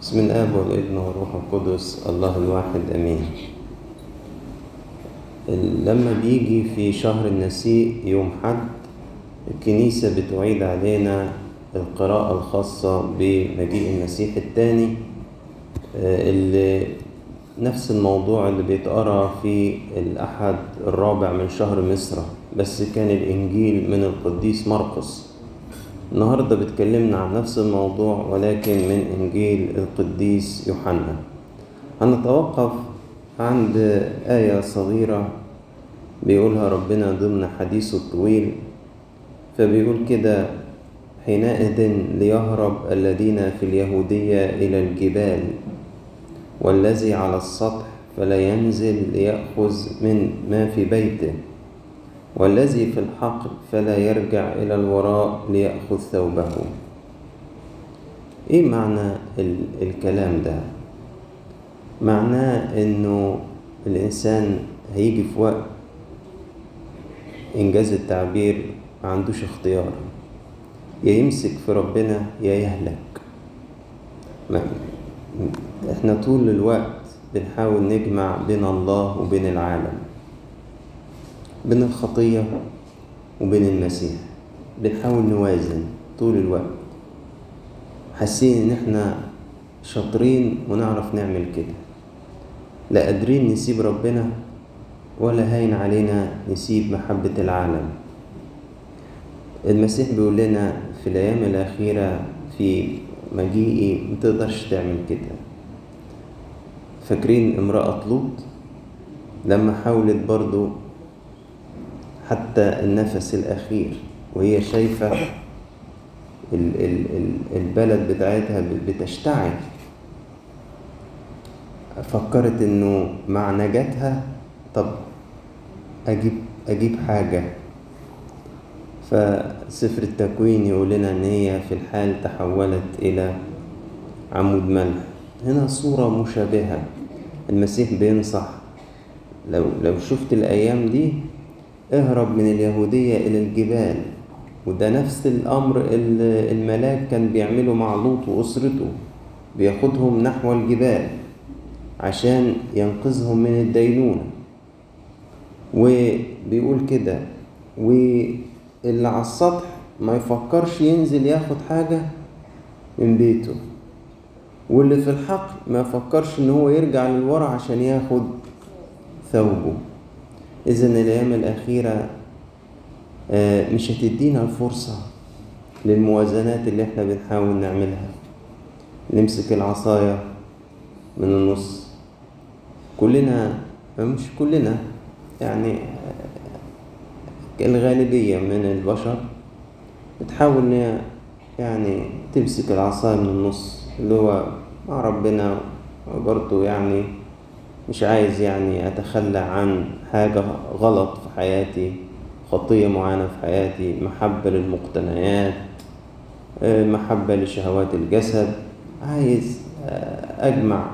بسم الآب والابن والروح القدس الله الواحد أمين. لما بيجي في شهر النسيء يوم حد الكنيسة بتعيد علينا القراءة الخاصة بمجيء المسيح الثاني. اللي نفس الموضوع اللي بيتقرأ في الأحد الرابع من شهر مصر بس كان الإنجيل من القديس مرقس. النهاردة بتكلمنا عن نفس الموضوع ولكن من إنجيل القديس يوحنا. هنتوقف عند آية صغيرة بيقولها ربنا ضمن حديثه الطويل. فبيقول كده حينئذ ليهرب الذين في اليهودية إلى الجبال والذي على السطح فلا ينزل ليأخذ من ما في بيته. والذي في الحقل فلا يرجع إلى الوراء ليأخذ ثوبه. إيه معنى ال- الكلام ده؟ معناه إنه الإنسان هيجي في وقت إنجاز التعبير ما عندوش اختيار. يا يمسك في ربنا يا يهلك. ما إحنا طول الوقت بنحاول نجمع بين الله وبين العالم. بين الخطية وبين المسيح. بنحاول نوازن طول الوقت. حاسين إن إحنا شاطرين ونعرف نعمل كده. لا قادرين نسيب ربنا ولا هين علينا نسيب محبة العالم. المسيح بيقول لنا في الأيام الأخيرة في مجيئي متقدرش تعمل كده. فاكرين امرأة لوط؟ لما حاولت برضو حتى النفس الأخير وهي شايفة ال ال ال البلد بتاعتها بتشتعل. فكرت إنه مع نجاتها طب أجيب أجيب حاجة. فسفر التكوين يقول لنا إن هي في الحال تحولت إلى عمود ملح. هنا صورة مشابهة. المسيح بينصح. لو لو شفت الأيام دي اهرب من اليهودية إلى الجبال. وده نفس الأمر الملاك كان بيعمله مع لوط وأسرته بياخدهم نحو الجبال عشان ينقذهم من الدينونة. وبيقول كده واللي على السطح ما يفكرش ينزل ياخد حاجة من بيته واللي في الحقل ما يفكرش إن هو يرجع للورا عشان ياخد ثوبه. إذا الأيام الأخيرة مش هتدينا الفرصة للموازنات اللي إحنا بنحاول نعملها. نمسك العصاية من النص. كلنا مش كلنا يعني الغالبية من البشر بتحاول يعني تمسك العصاية من النص اللي هو مع ربنا برضه يعني مش عايز يعني أتخلى عن حاجة غلط في حياتي خطية معينة في حياتي محبة للمقتنيات محبة لشهوات الجسد عايز أجمع.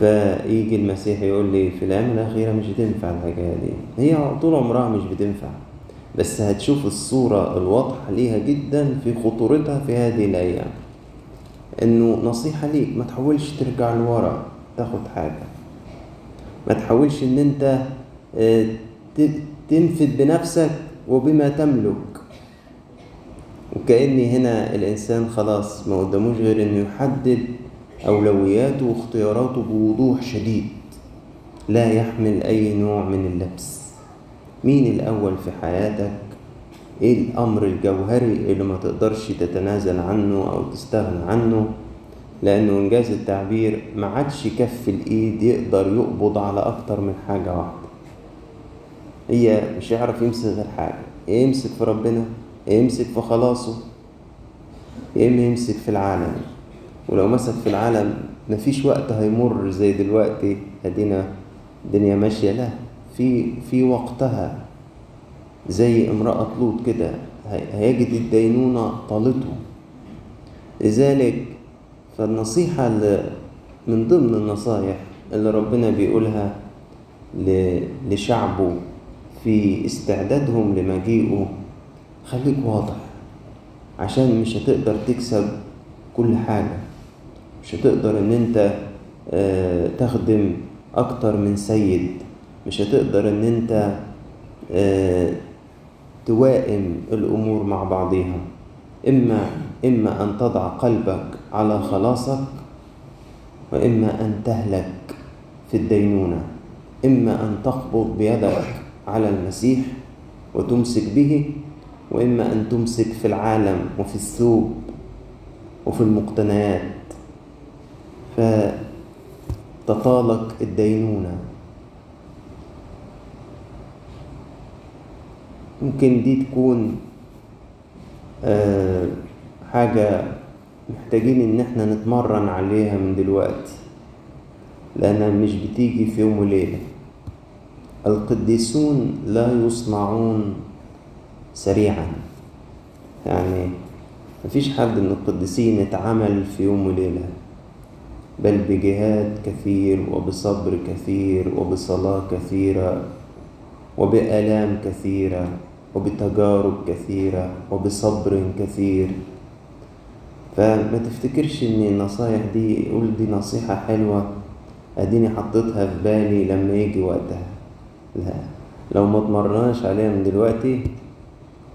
فيجي المسيح يقول لي في الأيام الأخيرة مش هتنفع الحكاية دي. هي طول عمرها مش بتنفع. بس هتشوف الصورة الواضحة ليها جدا في خطورتها في هذه الأيام. إنه نصيحة ليك ما تحاولش ترجع لورا. تاخد حاجة. ما تحاولش إن أنت تنفد بنفسك وبما تملك. وكأني هنا الإنسان خلاص ما قداموش غير إنه يحدد أولوياته واختياراته بوضوح شديد. لا يحمل أي نوع من اللبس. مين الأول في حياتك؟ إيه الأمر الجوهري اللي ما تقدرش تتنازل عنه أو تستغنى عنه؟ لأنه إنجاز التعبير ما عادش كف الإيد يقدر يقبض على أكتر من حاجة واحدة. هي مش هيعرف يمسك غير حاجة يمسك في ربنا يمسك في خلاصه يا إما يمسك في العالم. ولو مسك في العالم مفيش وقت هيمر زي دلوقتي أدينا الدنيا ماشية لا في في وقتها زي امرأة لوط كده هيجد الدينونة طالته. لذلك فالنصيحة اللي من ضمن النصايح اللي ربنا بيقولها لشعبه في استعدادهم لمجيئه خليك واضح. عشان مش هتقدر تكسب كل حاجة. مش هتقدر إن أنت آه، تخدم أكتر من سيد. مش هتقدر إن أنت آه، توائم الأمور مع بعضها إما إما أن تضع قلبك على خلاصك وإما أن تهلك في الدينونة إما أن تقبض بيدك على المسيح وتمسك به وإما أن تمسك في العالم وفي الثوب وفي المقتنيات. فتطالك الدينونة. ممكن دي تكون آه، حاجة محتاجين إن إحنا نتمرن عليها من دلوقتي. لأنها مش بتيجي في يوم وليلة. القديسون لا يصنعون سريعا. يعني مفيش حد من القديسين اتعمل في يوم وليلة. بل بجهاد كثير وبصبر كثير وبصلاة كثيرة وبآلام كثيرة وبتجارب كثيرة وبصبر كثير. فما تفتكرش إن النصايح دي قول دي نصيحة حلوة أديني حطيتها في بالي لما يجي وقتها؟ لا لو ما اتمرناش عليها من دلوقتي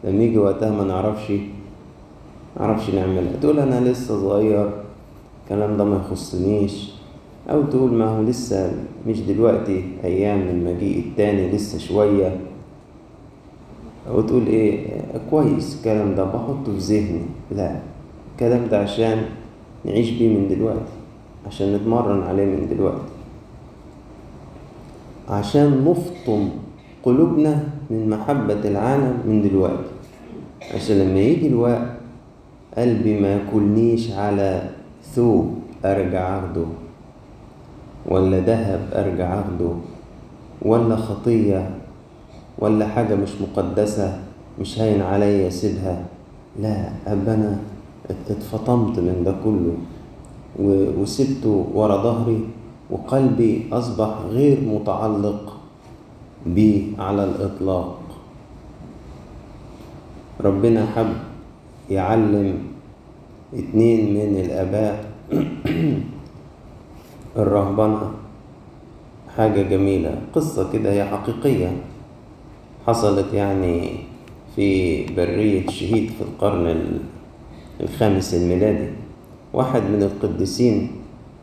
لما يجي وقتها ما نعرفش نعرفش نعملها. تقول أنا لسه صغير الكلام ده ما يخصنيش أو تقول ما هو لسه مش دلوقتي أيام المجيء التاني لسه شوية. وتقول إيه كويس الكلام ده بحطه في ذهني. لا. الكلام ده عشان نعيش بيه من دلوقتي عشان نتمرن عليه من دلوقتي. عشان نفطم قلوبنا من محبة العالم من دلوقتي. عشان لما يجي الوقت قلبي ما ياكلنيش على ثوب أرجع أخده ولا ذهب أرجع أخده ولا خطية ولا حاجة مش مقدسة مش هين عليا أسيبها. لا أبقى أنا اتفطمت من ده كله وسبته ورا ظهري وقلبي أصبح غير متعلق بيه على الإطلاق. ربنا حب يعلم اتنين من الآباء الرهبنة. حاجة جميلة قصة كده هي حقيقية. حصلت يعني في برية شهيد في القرن ال- الخامس الميلادي واحد من القديسين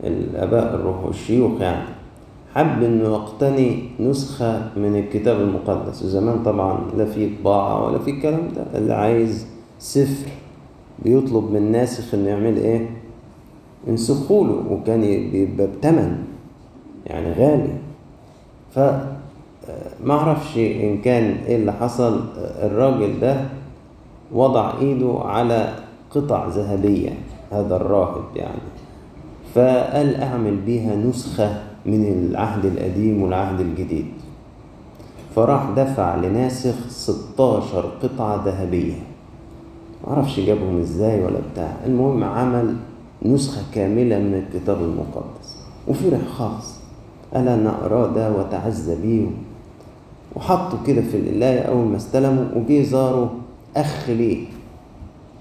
الآباء الروح والشيوخ يعني. حب إنه يقتني نسخة من الكتاب المقدس. وزمان طبعا لا في طباعة ولا في الكلام ده اللي عايز سفر بيطلب من ناسخ إنه يعمل إيه؟ ينسخوله وكان بيبقى بتمن يعني غالي. ف ما أعرفش إن كان إيه اللي حصل. الراجل ده وضع إيده على قطع ذهبية هذا الراهب يعني. فقال اعمل بيها نسخة من العهد القديم والعهد الجديد. فراح دفع لناسخ 16 قطعة ذهبية. معرفش جابهم إزاي ولا بتاع. المهم عمل نسخة كاملة من الكتاب المقدس. وفرح خالص قال أنا اقراه ده واتعزى بيه وحطه كده في القلاية أول ما استلمه وجه زاره أخ ليه؟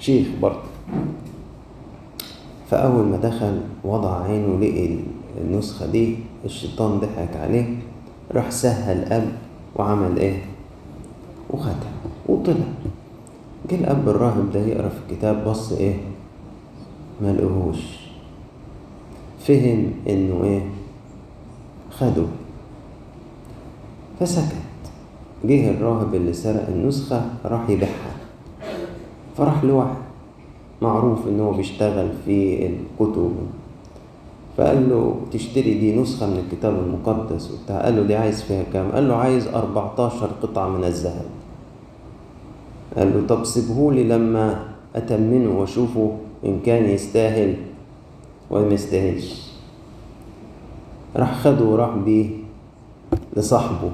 شيخ برضه. فأول ما دخل وضع عينه لقي النسخة دي الشيطان ضحك عليه راح سهل أب وعمل إيه؟ وختم وطلع. جه الأب الراهب ده يقرأ في الكتاب بص إيه؟ ما لقوهوش فهم إنه إيه؟ خده. فسكت. جه الراهب اللي سرق النسخة راح يبيعها. فراح لواحد معروف إن هو بيشتغل في الكتب. فقال له تشتري دي نسخة من الكتاب المقدس وبتاع. قال له دي عايز فيها كام؟ قال له عايز 14 قطعة من الذهب. قال له طب سيبهولي لما أتمنه وأشوفه إن كان يستاهل ولا يستاهلش. راح خده وراح بيه لصاحبه.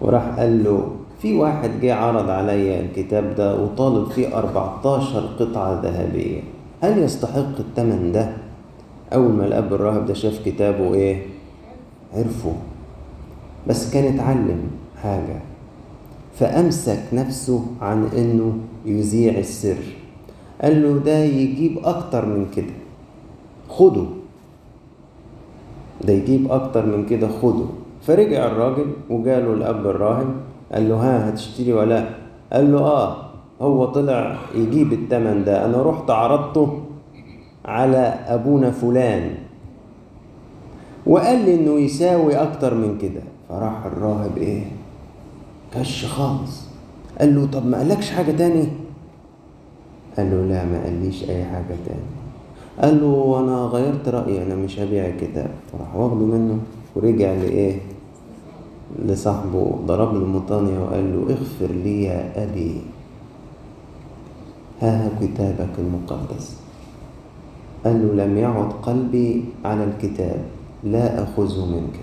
وراح قال له في واحد جه عرض عليا الكتاب ده وطالب فيه 14 قطعة ذهبية. هل يستحق التمن ده؟ أول ما الأب الراهب ده شاف كتابه إيه؟ عرفه. بس كان اتعلم حاجة. فأمسك نفسه عن إنه يذيع السر. قال له ده يجيب أكتر من كده. خده. ده يجيب أكتر من كده خده. فرجع الراجل وجاله الأب الراهب قال له ها هتشتري ولا لا؟ قال له آه. هو طلع يجيب التمن ده. أنا رحت عرضته على أبونا فلان. وقال لي إنه يساوي أكتر من كده. فراح الراهب إيه؟ كش خالص. قال له طب ما قالكش حاجة تاني؟ قال له لا ما قاليش أي حاجة تاني. قال له أنا غيرت رأيي أنا مش هبيع الكتاب فراح واخده منه ورجع لإيه؟ لصاحبه ضرب له مطانية وقال له اغفر لي يا أبي. ها كتابك المقدس. قال له لم يعد قلبي على الكتاب لا أخذه منك.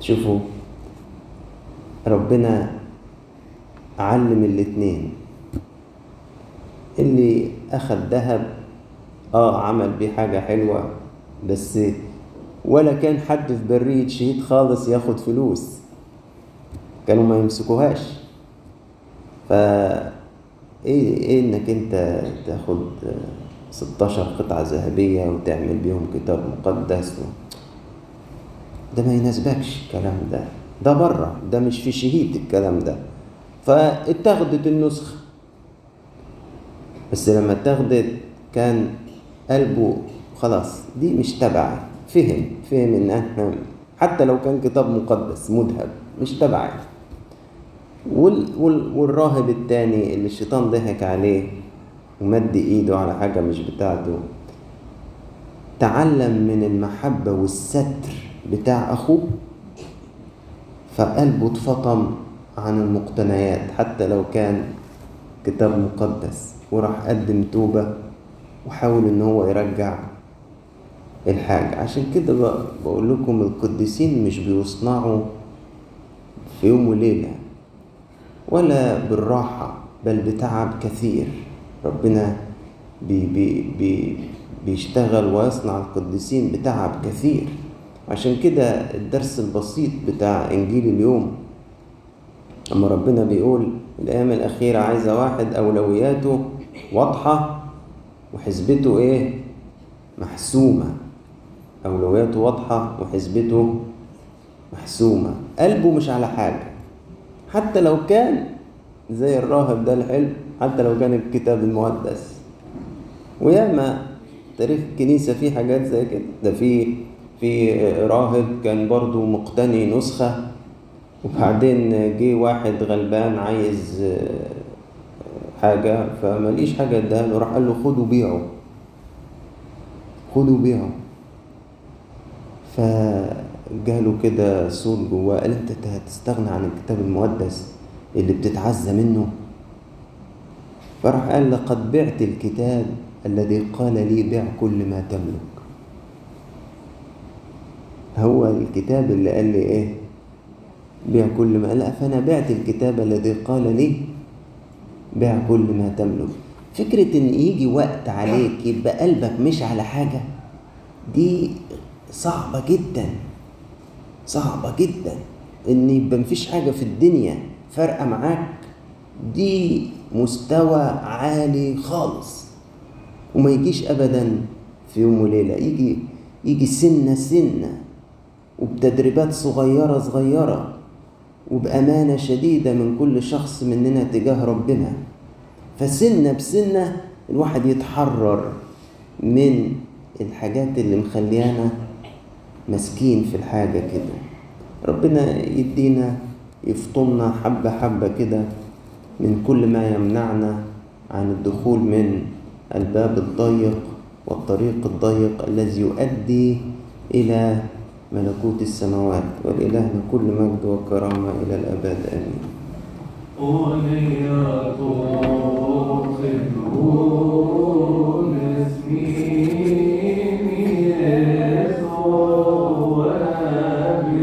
شوفوا ربنا علم الاتنين. اللي أخد ذهب آه عمل بيه حاجة حلوة بس ولا كان حد في برية شهيد خالص ياخد فلوس. كانوا ما يمسكوهاش. فا إيه إيه إنك أنت تاخد 16 قطعة ذهبية وتعمل بيهم كتاب مقدس و... ده ما يناسبكش الكلام ده. ده بره ده مش في شهيد الكلام ده. فاتاخدت النسخة. بس لما اتاخدت كان قلبه خلاص دي مش تبعي فهم فهم إن إحنا حتى لو كان كتاب مقدس مذهب مش تبعي. وال وال والراهب التاني اللي الشيطان ضحك عليه ومد إيده على حاجة مش بتاعته تعلم من المحبة والستر بتاع أخوه فقلبه اتفطم عن المقتنيات حتى لو كان كتاب مقدس وراح قدم توبة وحاول إن هو يرجع الحاجة عشان كده بقول لكم القديسين مش بيصنعوا في يوم وليلة ولا بالراحة بل بتعب كثير. ربنا بي بي بي بيشتغل ويصنع القديسين بتعب كثير. عشان كده الدرس البسيط بتاع إنجيل اليوم أما ربنا بيقول الأيام الأخيرة عايزة واحد أولوياته واضحة وحسبته إيه؟ محسومة. أولوياته واضحة وحسبته محسومة. قلبه مش على حاجة. حتى لو كان زي الراهب ده الحلم حتى لو كان الكتاب المقدس. وياما تاريخ الكنيسة فيه حاجات زي كده. ده في في راهب كان برضو مقتني نسخة وبعدين جه واحد غلبان عايز حاجة فملقيش حاجة اداها له راح قال له خدوا بيعه. خدوا بيعه. فجاله كده صوت جواه قال انت هتستغنى عن الكتاب المقدس اللي بتتعزى منه؟ فراح قال لقد بعت الكتاب الذي قال لي بيع كل ما تملك. هو الكتاب اللي قال لي إيه؟ بيع كل ما لا فأنا بعت الكتاب الذي قال لي بيع كل ما تملك. فكرة إن يجي وقت عليك يبقى قلبك مش على حاجة دي صعبة جدا. صعبة جدا. إن يبقى مفيش حاجة في الدنيا فارقة معاك دي مستوى عالي خالص. وما يجيش ابدا في يوم وليلة. يجي يجي سنة سنة وبتدريبات صغيرة صغيرة وبأمانة شديدة من كل شخص مننا تجاه ربنا. فسنة بسنة الواحد يتحرر من الحاجات اللي مخليانا ماسكين في الحاجة كده. ربنا يدينا يفطمنا حبة حبة كده من كل ما يمنعنا عن الدخول من الباب الضيق والطريق الضيق الذي يؤدي إلى ملكوت السماوات. ولإلهنا كل مجد وكرامة إلى الأبد. آمين. أغنية غفر اسمي